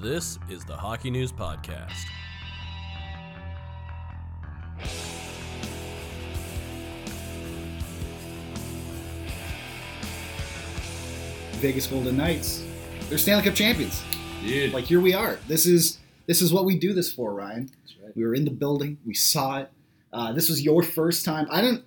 This is the Hockey News Podcast. Vegas Golden Knights. They're Stanley Cup champions. Dude, Like here we are. This is this is what we do this for, Ryan. right. We were in the building. We saw it. Uh, this was your first time. I didn't.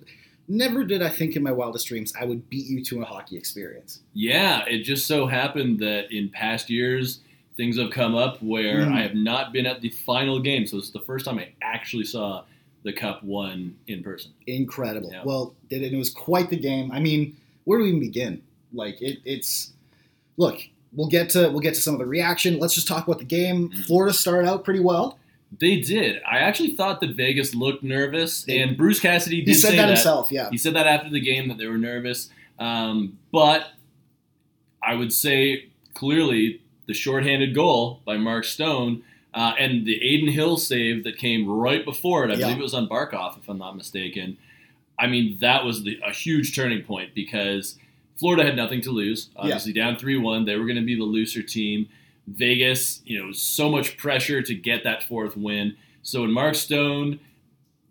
Never did I think in my wildest dreams I would beat you to a hockey experience. yeah, it just so happened that in past years, things have come up where Mhm. I have not been at the final game. So it's the first time I actually saw the Cup won in person. Incredible. Yeah. Well, did it, it was quite the game. I mean, where do we even begin? Like it, it's look. We'll get to we'll get to some of the reaction. Let's just talk about the game. Mhm. Florida started out pretty well. They did. I actually thought that Vegas looked nervous, They- and Bruce Cassidy did He said say that himself. Yeah. He said that after the game that they were nervous. Um, but I would say clearly the shorthanded goal by Mark Stone uh, and the Adin Hill save that came right before it, I Yeah. believe it was on Barkov, if I'm not mistaken. I mean, that was the, a huge turning point because Florida had nothing to lose. Obviously, down 3 1. They were going to be the looser team. Vegas, you know, so much pressure to get that fourth win. So, when Mark Stone,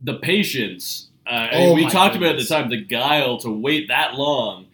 the patience, uh, Oh we talked about at the time, the guile to wait that long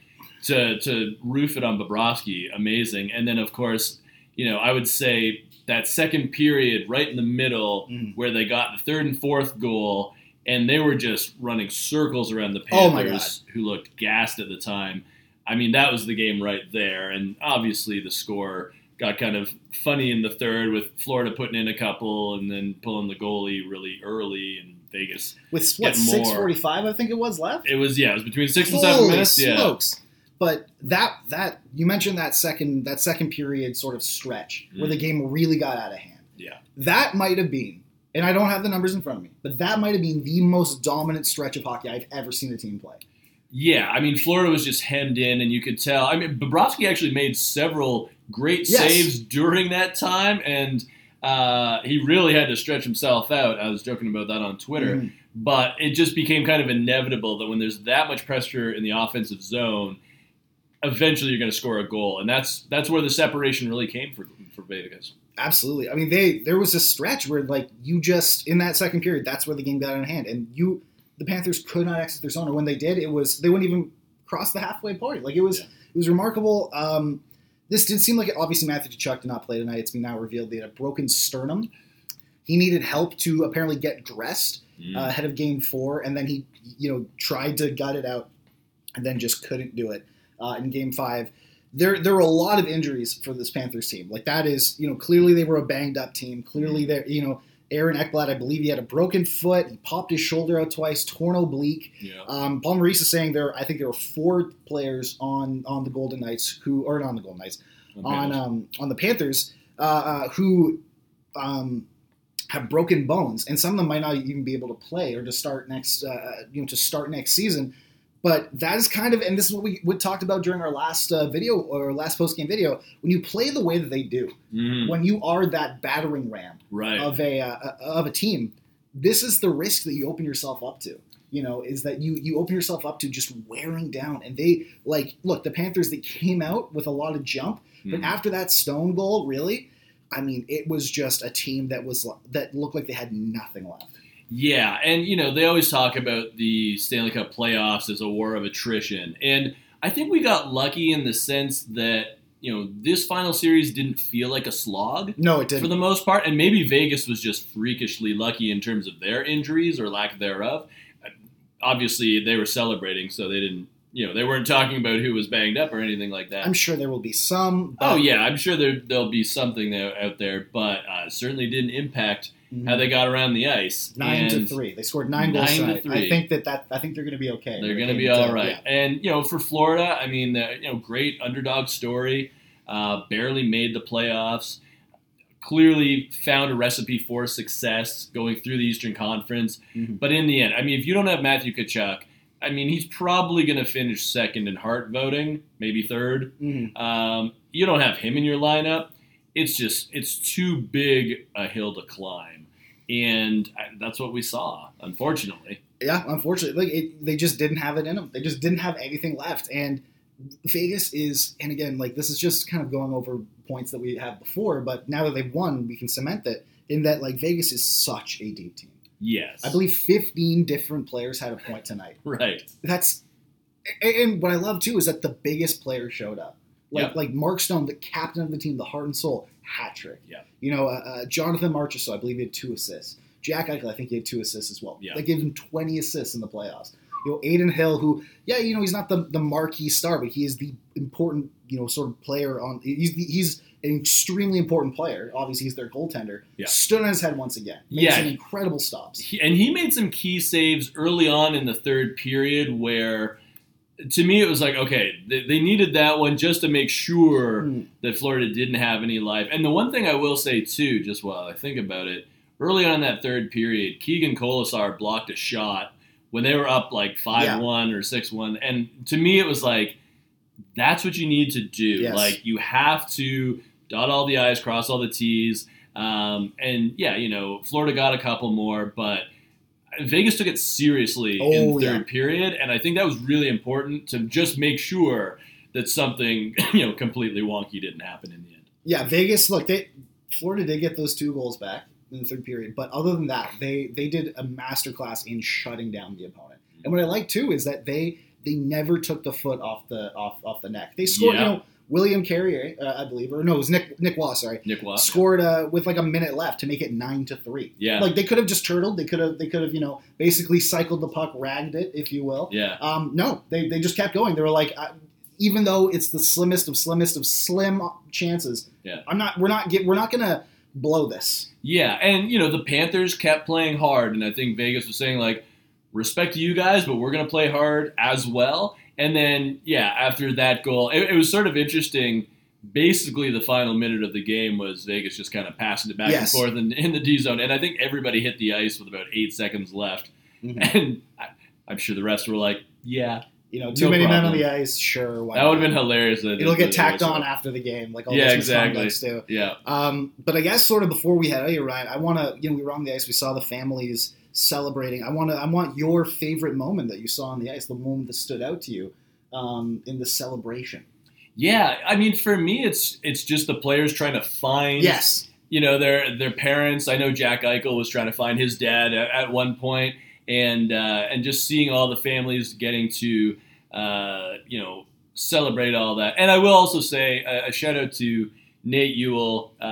to, to roof it on Bobrovsky, amazing. And then, of course, you know, I would say that second period, right in the middle, Mhm. where they got the third and fourth goal, and they were just running circles around the Oh Panthers, who looked gassed at the time. I mean, that was the game right there. And obviously, the score got kind of funny in the third with Florida putting in a couple and then pulling the goalie really early and Vegas. With what six forty five, I think it was left. It was yeah, it was between six and seven Holy minutes. Yeah, smokes. But that that you mentioned that second that second period sort of stretch where Mm. the game really got out of hand. yeah, That might have been, and I don't have the numbers in front of me, but that might have been the most dominant stretch of hockey I've ever seen a team play. yeah. I mean, Florida was just hemmed in, and you could tell. I mean, Bobrovsky actually made several great Yes. saves during that time, and uh, he really had to stretch himself out. I was joking about that on Twitter. Mhm. but it just became kind of inevitable that when there's that much pressure in the offensive zone, eventually you're going to score a goal, and that's that's where the separation really came for for Vegas. Absolutely. I mean, they there was a stretch where like you just in that second period, that's where the game got out of hand, and you the Panthers could not exit their zone, or when they did, it was they wouldn't even cross the halfway point. Like it was Yeah. it was remarkable. Um, this did seem like obviously Matthew Tkachuk did not play tonight. It's been now revealed they had a broken sternum. He needed help to apparently get dressed uh, ahead of Game Four, and then he you know tried to gut it out, and then just couldn't do it uh, in Game Five. There, there were a lot of injuries for this Panthers team. Like that is, you know, clearly they were a banged up team. Clearly, Mm-hmm. there, you know, Aaron Ekblad, I believe he had a broken foot. He popped his shoulder out twice, torn oblique. yeah. Um, Paul Maurice is saying there. I think there were four players on on the Golden Knights who, or not on the Golden Knights, on um, on the Panthers uh, uh, who um, have broken bones, and some of them might not even be able to play or to start next, uh, you know, to start next season. But that is kind of, and this is what we, we talked about during our last uh, video or last post game video. When you play the way that they do, Mhm. when you are that battering ram right. of a uh, of a team, this is the risk that you open yourself up to. You know, is that you you open yourself up to just wearing down, and they like look the Panthers. They came out with a lot of jump, but Mhm. after that Stone goal, really, I mean, it was just a team that was that looked like they had nothing left. Yeah, and you know they always talk about the Stanley Cup playoffs as a war of attrition, and I think we got lucky in the sense that you know this final series didn't feel like a slog. No, it didn't. For the most part, and maybe Vegas was just freakishly lucky in terms of their injuries or lack thereof. Obviously, they were celebrating, so they didn't, you know, they weren't talking about who was banged up or anything like that. I'm sure there will be some. oh yeah, I'm sure there there'll be something there, out there, but uh, certainly didn't impact Mhm. how they got around the ice. nine to three. They scored nine goals Nine to tonight. I think that, that I think they're going to be okay. They're going to be all right. yeah. And you know, for Florida, I mean, uh, you know, great underdog story. uh, barely made the playoffs. Clearly found a recipe for success going through the Eastern Conference. Mm-hmm. But in the end, I mean, if you don't have Matthew Tkachuk, I mean, he's probably going to finish second in Hart voting, maybe 3rd Mhm. Um, you don't have him in your lineup. It's just it's too big a hill to climb, and that's what we saw, unfortunately. Yeah, unfortunately, like it, they just didn't have it in them. They just didn't have anything left. And Vegas is, and again, like this is just kind of going over points that we had before. But now that they've won, we can cement that in that like Vegas is such a deep team. Yes, I believe 15 different players had a point tonight. right. That's and- what I love too is that the biggest player showed up. Like Yep. like Mark Stone, the captain of the team, the heart and soul, hat trick. Yeah. You know, uh, uh, Jonathan Marchessault, I believe he had two assists. Jack Eichel, I think he had two assists as well. Yeah. They gave him 20 assists in the playoffs. You know, Adin Hill, who, yeah, you know, he's not the, the marquee star, but he is the important, you know, sort of player on. He's the, he's an extremely important player. Obviously, he's their goaltender. Yeah. Stood on his head once again. Made Yeah. some incredible stops. He, and he made some key saves early on in the third period where. To me, it was like, okay, they, they needed that one just to make sure Mm. that Florida didn't have any life. And the one thing I will say too, just while I think about it, early on in that third period, Keegan Kolesar blocked a shot when they were up like five one or six one, and to me it was like, that's what you need to do. Yes. Like you have to dot all the i's, cross all the t's, um, and yeah, you know, Florida got a couple more, but. Vegas took it seriously in Oh, the third yeah. period, and I think that was really important to just make sure that something you know completely wonky didn't happen in the end. Yeah, Vegas. Look, they Florida did get those two goals back in the third period, but other than that, they they did a masterclass in shutting down the opponent. And what I like too is that they they never took the foot off the off off the neck. They scored. Yeah. You know, William Carrier, uh, I believe, or no, it was Nick Nick Waugh. Sorry, Nick Watt. scored uh, with like a minute left to make it nine to three. Yeah. like they could have just turtled. They could have they could have you know basically cycled the puck, ragged it, if you will. Yeah. Um, no, they, they just kept going. They were like, uh, even though it's the slimmest of slimmest of slim chances, Yeah. I'm not. We're not. Get, we're not gonna blow this. Yeah, and you know the Panthers kept playing hard, and I think Vegas was saying like, respect to you guys, but we're gonna play hard as well. And then yeah, after that goal, it, it was sort of interesting. Basically, the final minute of the game was Vegas just kind of passing it back Yes. and forth in, in the D zone, and I think everybody hit the ice with about eight seconds left, Mhm. and I, I'm sure the rest were like, yeah, You know, too No many men on the ice. Sure, why that would have been hilarious. It'll it- get tacked on after the game, like all Yeah, those exactly. do. Yeah, Um, but I guess sort of before we head out here, Ryan, I want to. You know, we were on the ice. We saw the families celebrating. I want to. I want your favorite moment that you saw on the ice, the moment that stood out to you um, in the celebration. yeah. I mean, for me, it's it's just the players trying to find Yes. you know their their parents. I know Jack Eichel was trying to find his dad at, at one point, and uh, and just seeing all the families getting to uh, you know celebrate all that. And I will also say a, a shout out to Nate Ewell, uh,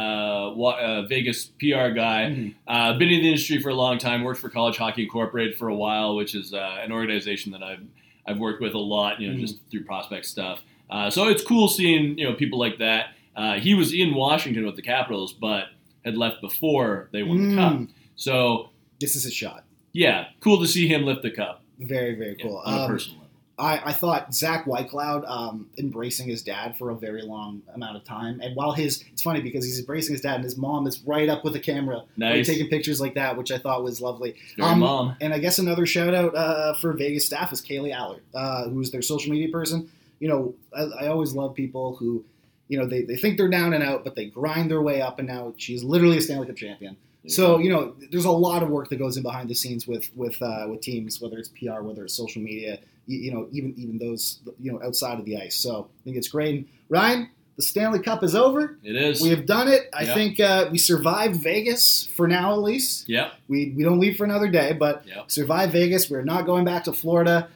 uh, Vegas PR guy. Mhm. Uh, been in the industry for a long time. Worked for College Hockey Incorporated for a while, which is uh, an organization that I've I've worked with a lot. You know, Mhm. just through prospect stuff. Uh, so it's cool seeing you know people like that. Uh, he was in Washington with the Capitals, but had left before they won the cup. Mm. So This is a shot. Yeah, cool to see him lift the cup Very, very yeah, cool. on a Um, personal level. I, I thought Zach Whitecloud um, embracing his dad for a very long amount of time, and while his it's funny because he's embracing his dad, and his mom is right up with the camera, like, Nice, taking pictures like that, which I thought was lovely. Um, mom. And I guess another shout out uh, for Vegas staff is Kaylee Allard, uh, who's their social media person. You know, I, I always love people who, you know, they, they think they're down and out, but they grind their way up and now She's literally a Stanley Cup champion. So you know, there's a lot of work that goes in behind the scenes with with uh, with teams, whether it's PR, whether it's social media, you, you know, even even those you know outside of the ice. So I think it's great. And Ryan, the Stanley Cup is over. it is. We have done it. I Yeah. think uh, we survived Vegas for now, at least. Yep. We we don't leave for another day, but Yep. survive Vegas. We're not going back to Florida.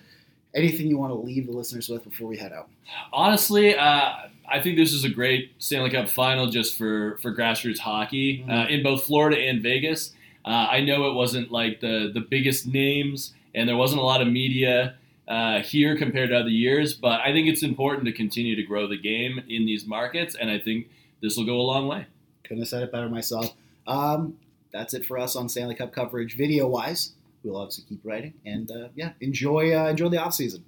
Anything you want to leave the listeners with before we head out? Honestly, uh, I think this is a great Stanley Cup final just for for grassroots hockey uh, Mhm. in both Florida and Vegas. Uh, I know it wasn't like the the biggest names, and there wasn't a lot of media uh, here compared to other years. But I think it's important to continue to grow the game in these markets, and I think this will go a long way. Couldn't have said it better myself. Um, that's it for us on Stanley Cup coverage, video wise. We'll obviously keep writing, and uh, yeah, enjoy uh, enjoy the off season.